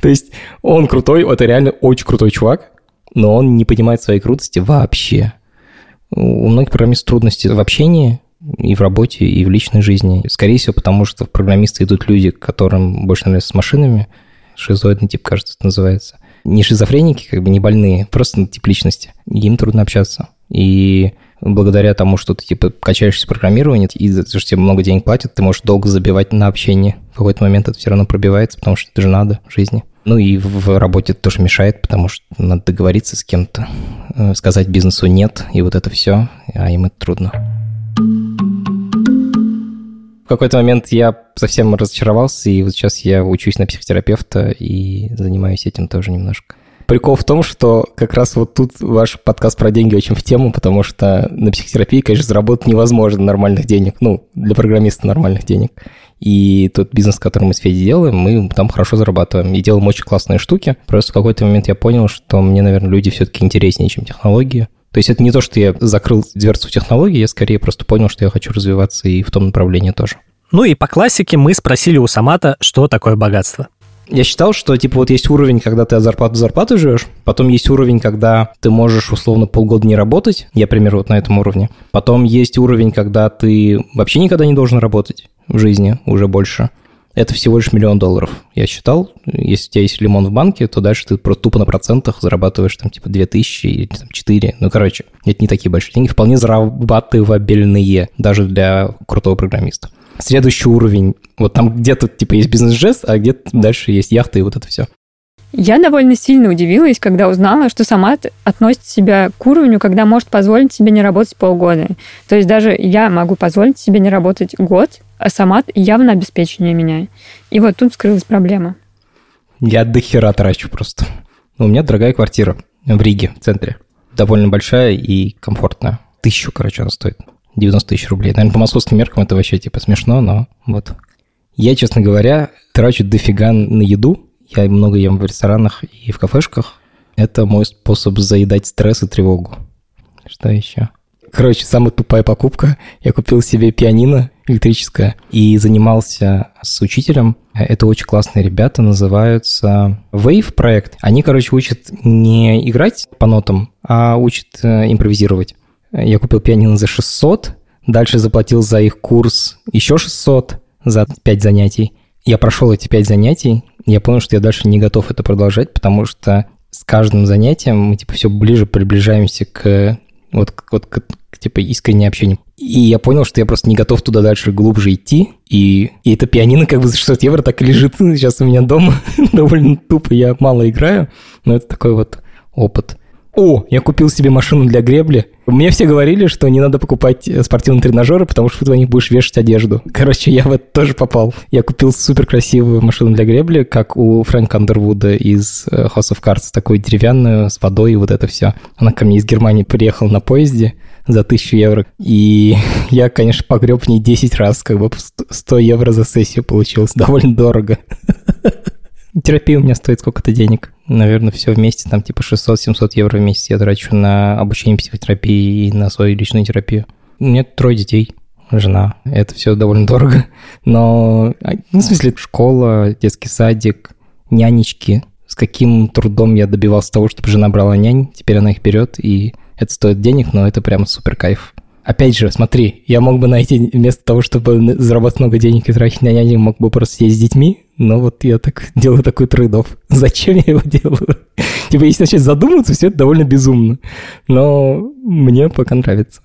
То есть он крутой, это реально очень крутой чувак, но он не понимает своей крутости вообще. У многих программистов трудности в общении, и в работе, и в личной жизни. Скорее всего, потому что в программисты идут люди, которым больше нравится с машинами. Шизоидный тип, кажется, это называется. Не шизофреники, как бы не больные, просто тип личности. Им трудно общаться. И благодаря тому, что ты типа качаешься в программировании, и за то, что тебе много денег платят, ты можешь долго забивать на общение. В какой-то момент это все равно пробивается, потому что это же надо в жизни. Ну и в работе это тоже мешает, потому что надо договориться с кем-то, э, сказать бизнесу нет, и вот это все, а им это трудно какой-то момент я совсем разочаровался, и вот сейчас я учусь на психотерапевта и занимаюсь этим тоже немножко. Прикол в том, что как раз вот тут ваш подкаст про деньги очень в тему, потому что на психотерапии, конечно, заработать невозможно нормальных денег, ну, для программиста нормальных денег. И тот бизнес, который мы с Федей делаем, мы там хорошо зарабатываем и делаем очень классные штуки. Просто в какой-то момент я понял, что мне, наверное, люди все-таки интереснее, чем технологии. То есть это не то, что я закрыл дверцу в технологии, я скорее просто понял, что я хочу развиваться и в том направлении тоже. Ну и по классике мы спросили у Самата, что такое богатство. Я считал, что типа вот есть уровень, когда ты от зарплаты до зарплаты живешь, потом есть уровень, когда ты можешь условно полгода не работать, я, примерно, вот на этом уровне. Потом есть уровень, когда ты вообще никогда не должен работать в жизни уже больше это всего лишь миллион долларов. Я считал, если у тебя есть лимон в банке, то дальше ты просто тупо на процентах зарабатываешь там типа 2000 или там 4. Ну, короче, это не такие большие деньги, вполне зарабатывабельные даже для крутого программиста. следующий уровень. Вот там где-то типа есть бизнес-жест, а где-то дальше есть яхта и вот это все. Я довольно сильно удивилась, когда узнала, что сама относит себя к уровню, когда может позволить себе не работать полгода. То есть даже я могу позволить себе не работать год, сама явно обеспечение меня. И вот тут скрылась проблема. Я до хера трачу просто. У меня дорогая квартира в Риге, в центре. Довольно большая и комфортная. Тысячу, короче, она стоит. 90 тысяч рублей. Наверное, по московским меркам это вообще типа смешно, но вот. Я, честно говоря, трачу дофига на еду, я много ем в ресторанах и в кафешках. Это мой способ заедать стресс и тревогу. Что еще? Короче, самая тупая покупка. Я купил себе пианино электрическое и занимался с учителем. Это очень классные ребята, называются Wave проект. Они, короче, учат не играть по нотам, а учат э, импровизировать. Я купил пианино за 600, дальше заплатил за их курс еще 600 за 5 занятий. Я прошел эти 5 занятий, я понял, что я дальше не готов это продолжать, потому что с каждым занятием мы типа все ближе приближаемся к вот, вот типа искреннему общению. И я понял, что я просто не готов туда дальше глубже идти. И, и это пианино как бы за 600 евро так и лежит сейчас у меня дома. Довольно тупо, я мало играю, но это такой вот опыт. О, я купил себе машину для гребли. Мне все говорили, что не надо покупать спортивные тренажеры, потому что ты на них будешь вешать одежду. Короче, я в это тоже попал. Я купил супер красивую машину для гребли, как у Фрэнка Андервуда из э, House of Cards, такую деревянную, с водой и вот это все. Она ко мне из Германии приехала на поезде за тысячу евро. И я, конечно, погреб в ней 10 раз, как бы 100 евро за сессию получилось. Довольно дорого. Терапия у меня стоит сколько-то денег. Наверное, все вместе, там типа 600-700 евро в месяц я трачу на обучение психотерапии и на свою личную терапию. У меня трое детей, жена. Это все довольно дорого. Но, а, ну, в смысле, школа, детский садик, нянечки. С каким трудом я добивался того, чтобы жена брала нянь. Теперь она их берет, и это стоит денег, но это прям супер кайф. Опять же, смотри, я мог бы найти вместо того, чтобы заработать много денег и тратить на няню, мог бы просто сидеть с детьми, но вот я так делаю такой трейд Зачем я его делаю? типа, если начать задуматься, все это довольно безумно. Но мне пока нравится.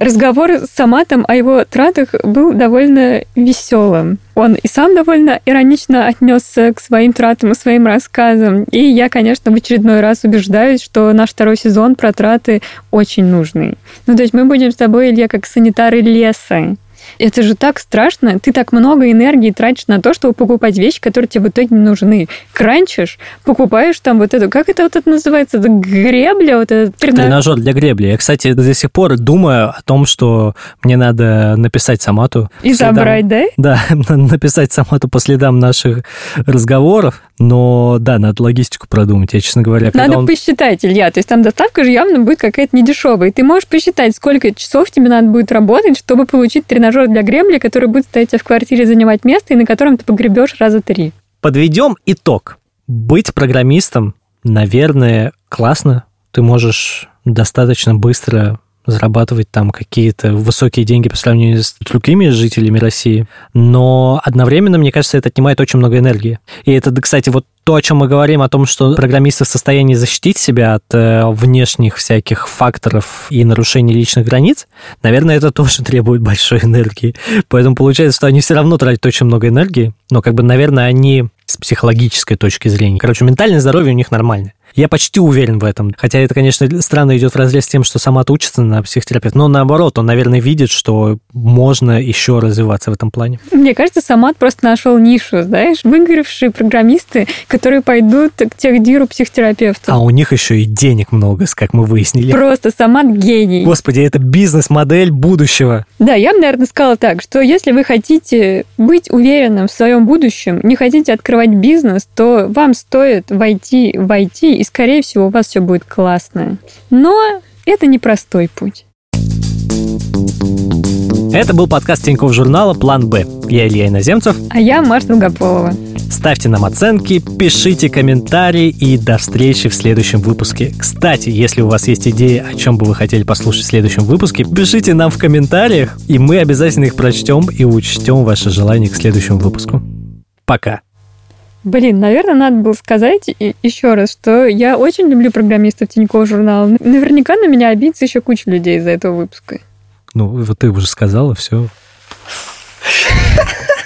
Разговор с Саматом о его тратах был довольно веселым. Он и сам довольно иронично отнесся к своим тратам и своим рассказам. И я, конечно, в очередной раз убеждаюсь, что наш второй сезон про траты очень нужный. Ну, то есть мы будем с тобой, Илья, как санитары леса. Это же так страшно. Ты так много энергии тратишь на то, чтобы покупать вещи, которые тебе в итоге не нужны. Кранчишь, покупаешь там вот эту, как это вот это называется, это гребля, вот тренажер. тренажер для гребли. Я, кстати, до сих пор думаю о том, что мне надо написать Самату. И следам, забрать, да? Да, написать Самату по следам наших разговоров. Но да, надо логистику продумать. Я, честно говоря, Надо он... посчитать, Илья. То есть там доставка же явно будет какая-то недешевая. И ты можешь посчитать, сколько часов тебе надо будет работать, чтобы получить тренажер для гребли, который будет стоять в квартире, занимать место, и на котором ты погребешь раза три. Подведем итог. Быть программистом, наверное, классно. Ты можешь достаточно быстро зарабатывать там какие-то высокие деньги по сравнению с другими жителями России, но одновременно, мне кажется, это отнимает очень много энергии. И это, кстати, вот то, о чем мы говорим, о том, что программисты в состоянии защитить себя от э, внешних всяких факторов и нарушений личных границ, наверное, это тоже требует большой энергии. Поэтому получается, что они все равно тратят очень много энергии, но, как бы, наверное, они с психологической точки зрения. Короче, ментальное здоровье у них нормальное. Я почти уверен в этом. Хотя это, конечно, странно идет в разрез с тем, что сама учится на психотерапевт. Но наоборот, он, наверное, видит, что можно еще развиваться в этом плане. Мне кажется, Самат просто нашел нишу, знаешь, выгоревшие программисты, которые пойдут к техдиру психотерапевту. А у них еще и денег много, как мы выяснили. Просто Самат гений. Господи, это бизнес-модель будущего. Да, я бы, наверное, сказала так, что если вы хотите быть уверенным в своем будущем, не хотите открывать бизнес, то вам стоит войти в IT и скорее всего, у вас все будет классно. Но это непростой путь. Это был подкаст Тинькофф журнала «План Б». Я Илья Иноземцев. А я Марта Долгополова. Ставьте нам оценки, пишите комментарии и до встречи в следующем выпуске. Кстати, если у вас есть идеи, о чем бы вы хотели послушать в следующем выпуске, пишите нам в комментариях, и мы обязательно их прочтем и учтем ваше желание к следующему выпуску. Пока. Блин, наверное, надо было сказать еще раз, что я очень люблю программистов Тинькофф журнала. Наверняка на меня обидится еще куча людей из-за этого выпуска. Ну, вот ты уже сказала, все.